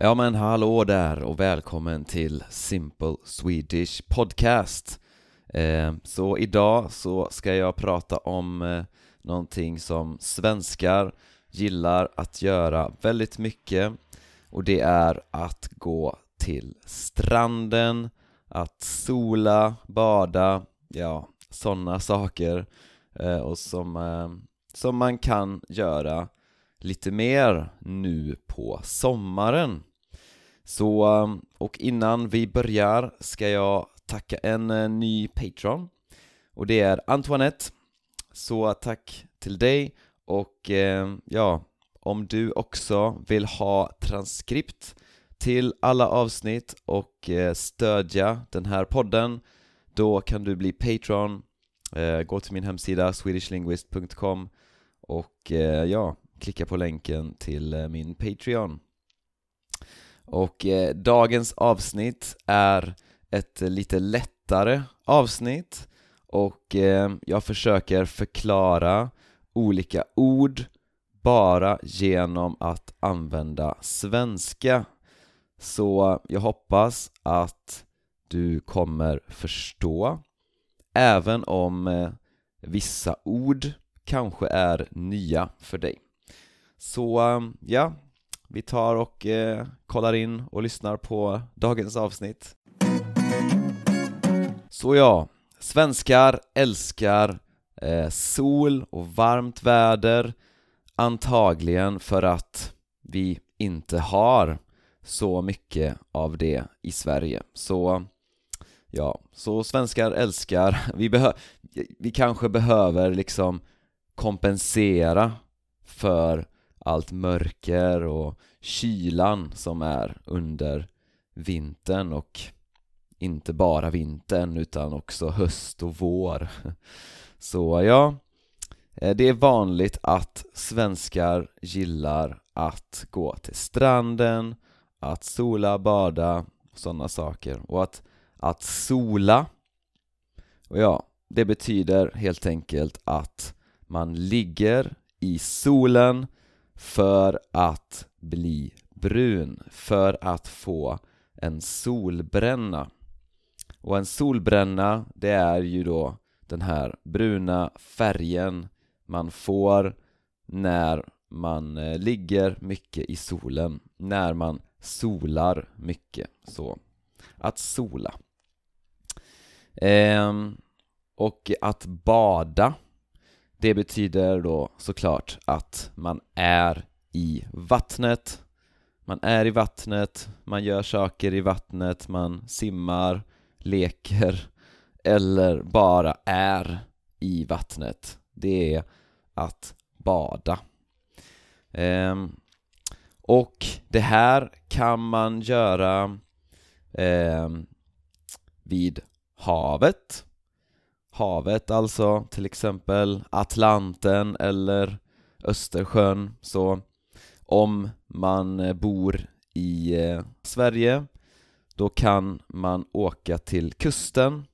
Ja men hallå där och välkommen till Simple Swedish Podcast. Eh, Så idag så ska jag prata om eh, någonting som svenskar gillar att göra väldigt mycket. Och det är att gå till stranden, att sola, bada, ja sådana saker eh, och som, eh, som man kan göra lite mer nu på sommaren så, um, och innan vi börjar ska jag tacka en eh, ny Patreon. Och det är Antoinette. Så tack till dig och eh, ja, om du också vill ha transkript till alla avsnitt och eh, stödja den här podden då kan du bli Patreon. Gå till min hemsida swedishlinguist.com och ja, klicka på länken till min Patreon och eh, dagens avsnitt är ett lite lättare avsnitt. Och eh, jag försöker förklara olika ord bara genom att använda svenska. Så jag hoppas att du kommer förstå. Även om eh, vissa ord kanske är nya för dig. Så eh, ja, vi tar och eh, kollar in och lyssnar på dagens avsnitt. Så ja, svenskar älskar eh, sol och varmt väder Antagligen för att vi inte har så mycket av det i Sverige. Så ja, så svenskar älskar, vi, behö vi kanske behöver liksom kompensera för allt mörker och kylan som är under vintern och inte bara vintern utan också höst och vår. Så ja, eh, det är vanligt att svenskar gillar att gå till stranden, att sola, bada, sådana saker. Och att, att sola och ja, det betyder helt enkelt att man ligger i solen för att bli brun, för att få en solbränna. Och en solbränna, det är ju då den här bruna färgen man får när man eh, ligger mycket i solen, när man solar mycket. Så, att sola. Ehm, och att bada det betyder då såklart att man är i vattnet. Man är i vattnet, man gör saker i vattnet, man simmar, leker eller bara är i vattnet. Det är att bada. Ehm, Och det här kan man göra ehm, vid havet havet alltså, till exempel Atlanten eller Östersjön. Så om man eh, bor i eh, Sverige då kan man åka till kusten.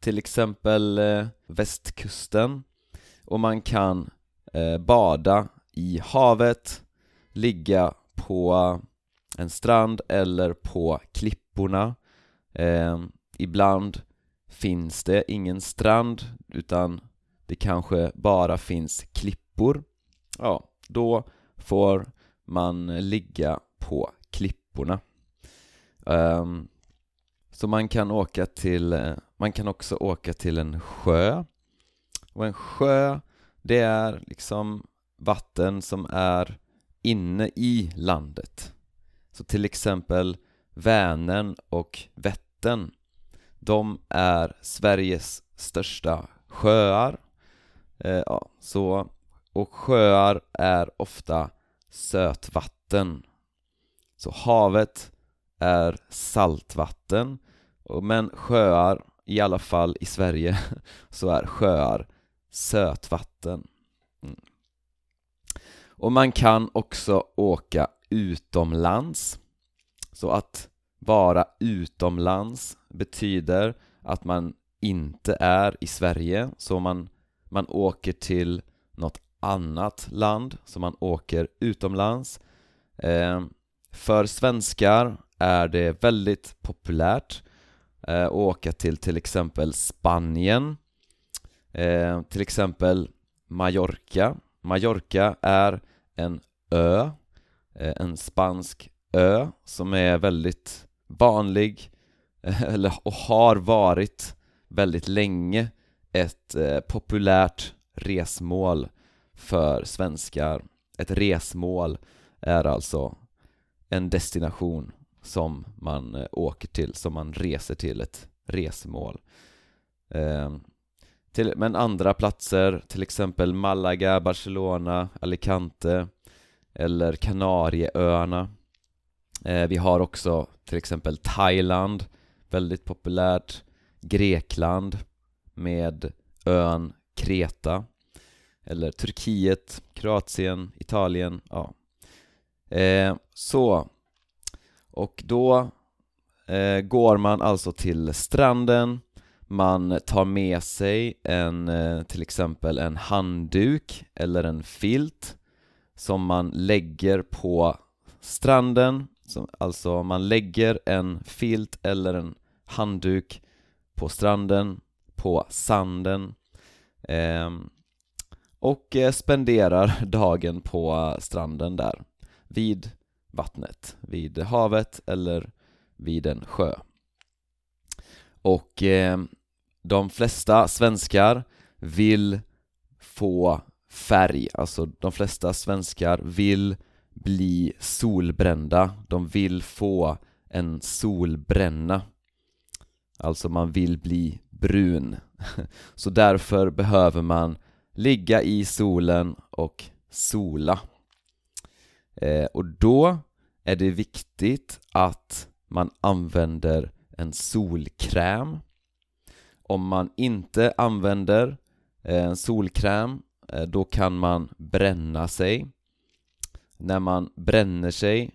Till exempel eh, västkusten. Och man kan bada i havet ligga på en strand eller på klipporna. Ehm, ibland finns det ingen strand utan det kanske bara finns klippor? Ja, då får man ligga på klipporna. Um, så man kan åka till, man kan också åka till en sjö. Och en sjö det är liksom vatten som är inne i landet. Så till exempel Vänern och Vättern de är Sveriges största sjöar. Eh, ja, så, och sjöar är ofta sötvatten. Så havet är saltvatten. Men sjöar, i alla fall i Sverige, så är sjöar sötvatten. Mm. Och man kan också åka utomlands. Så att vara utomlands betyder att man inte är i Sverige, så man, man åker till något annat land, så man åker utomlands. Eh, för svenskar är det väldigt populärt eh, att åka till till exempel Spanien eh, Till exempel Mallorca. Mallorca är en ö, eh, en spansk ö som är väldigt vanlig eh, eller, och har varit väldigt länge ett eh, populärt resmål för svenskar. Ett resmål är alltså en destination som man eh, åker till, som man reser till, ett resmål. Eh, till, Men andra platser, till exempel Malaga, Barcelona, Alicante eller Kanarieöarna eh, Vi har också till exempel Thailand, väldigt populärt. Grekland med ön Kreta. Eller Turkiet, Kroatien, Italien, ja. Eh, Så. Och då eh, går man alltså till stranden. Man tar med sig en, eh, till exempel en handduk eller en filt Som man lägger på stranden. Alltså man lägger en filt eller en handduk på stranden, på sanden ehm, eh, och spenderar dagen på stranden där vid vattnet, vid havet eller vid en sjö. Och eh, de flesta svenskar vill få färg, alltså de flesta svenskar vill bli solbrända, de vill få en solbränna. Alltså man vill bli brun. Så därför behöver man ligga i solen och sola. Eh, och då är det viktigt att man använder en solkräm. Om man inte använder eh, en solkräm eh, då kan man bränna sig. När man bränner sig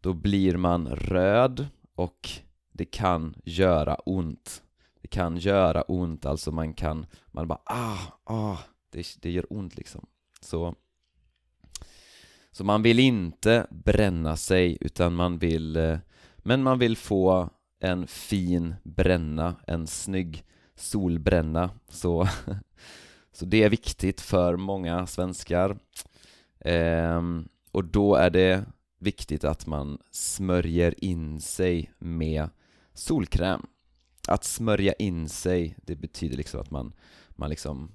då blir man röd och det kan göra ont. Det kan göra ont, alltså man kan, man bara ah, ah, det, det gör ont liksom. Så Så man vill inte bränna sig utan man vill eh, Men man vill få en fin bränna, en snygg solbränna. Så Så det är viktigt för många svenskar. Ehm, och då är det viktigt att man smörjer in sig med solkräm. Att smörja in sig, det betyder liksom att man, man liksom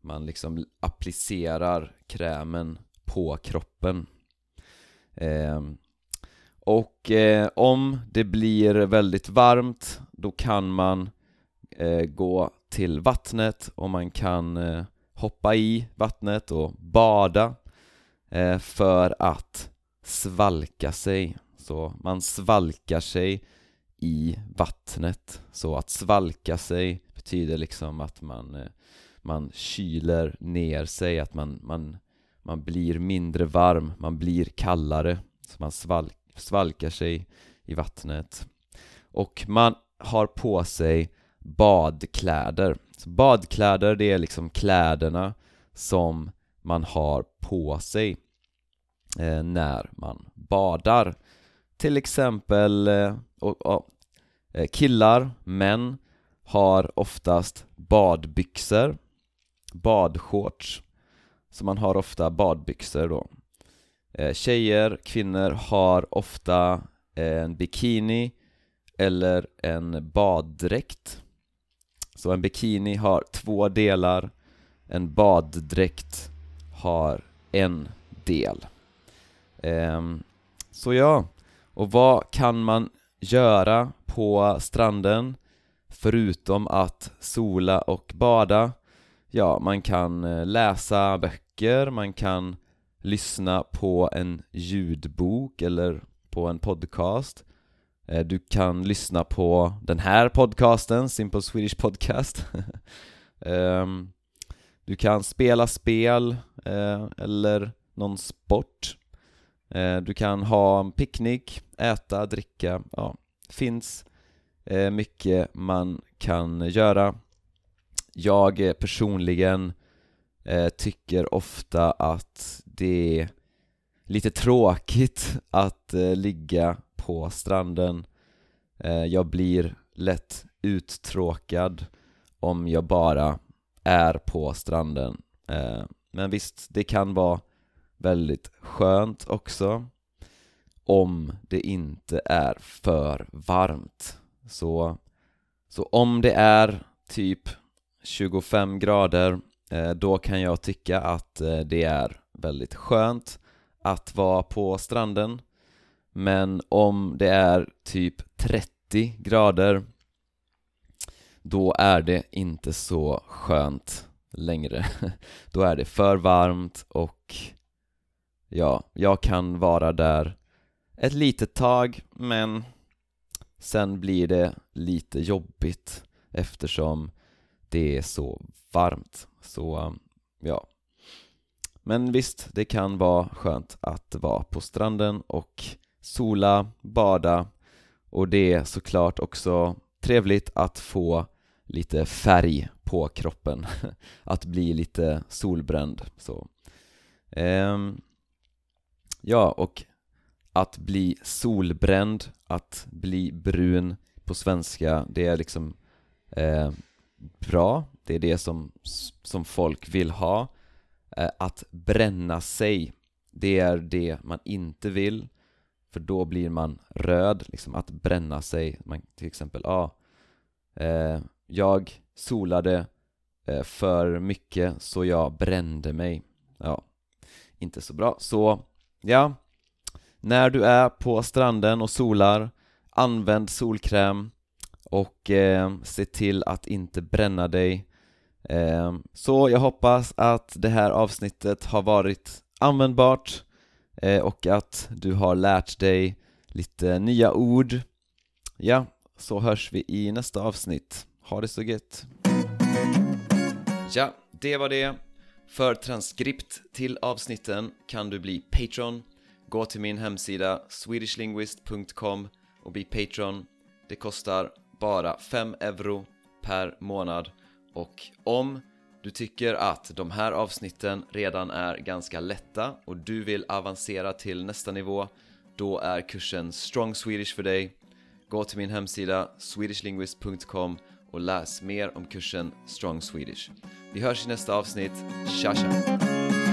Man liksom applicerar krämen på kroppen. Eh, Och eh, om det blir väldigt varmt, då kan man eh, gå till vattnet och man kan eh, hoppa i vattnet och bada. Eh, för att svalka sig. Så man svalkar sig i vattnet. Så att svalka sig betyder liksom att man, eh, man kyler ner sig, att man, man, man blir mindre varm, man blir kallare. Så man svalk, svalkar sig i vattnet. Och man har på sig badkläder. Så Badkläder, det är liksom kläderna som man har på sig eh, när man badar. Till exempel eh, och, och, eh, killar, män har oftast badbyxor badshorts. Så man har ofta badbyxor då. Eh, Tjejer, kvinnor har ofta eh, en bikini eller en baddräkt. Så en bikini har två delar En baddräkt har en del. Ehm, så ja, och vad kan man göra på stranden förutom att sola och bada? Ja, man kan eh, läsa böcker, man kan lyssna på en ljudbok eller på en podcast. Eh, du kan lyssna på den här podcasten, Simple Swedish Podcast. Ehm, du kan spela spel eh, eller någon sport. Eh, du kan ha en picknick, äta, dricka, ja finns eh, mycket man kan göra. Jag eh, personligen eh, tycker ofta att det är lite tråkigt att eh, ligga på stranden. Eh, Jag blir lätt uttråkad om jag bara är på stranden. Eh, men visst, det kan vara väldigt skönt också om det inte är för varmt. Så, så om det är typ 25 grader eh, då kan jag tycka att eh, det är väldigt skönt att vara på stranden. Men om det är typ 30 grader då är det inte så skönt längre. Då är det för varmt och ja, jag kan vara där ett litet tag men sen blir det lite jobbigt eftersom det är så varmt. Så ja. Men visst, det kan vara skönt att vara på stranden och sola, bada. Och det är såklart också trevligt att få lite färg på kroppen att bli lite solbränd så. Ehm, Ja, och att bli solbränd, att bli brun på svenska, det är liksom eh, bra, det är det som, som folk vill ha. Eh, Att bränna sig, det är det man inte vill för då blir man röd, liksom att bränna sig, man, till exempel, ja ah, eh, jag solade eh, för mycket så jag brände mig. Ja, inte så bra, så ja. När du är på stranden och solar, använd solkräm och eh, se till att inte bränna dig. Eh, Så jag hoppas att det här avsnittet har varit användbart eh, och att du har lärt dig lite nya ord. Ja, så hörs vi i nästa avsnitt. Ha det så gött! Ja, det var det. För transkript till avsnitten kan du bli Patreon. Gå till min hemsida swedishlinguist.com och bli Patreon. Det kostar bara 5 euro per månad och om du tycker att de här avsnitten redan är ganska lätta och du vill avancera till nästa nivå då är kursen Strong Swedish för dig. Gå till min hemsida swedishlinguist.com och läs mer om kursen Strong Swedish. Vi hörs i nästa avsnitt. Tja tja!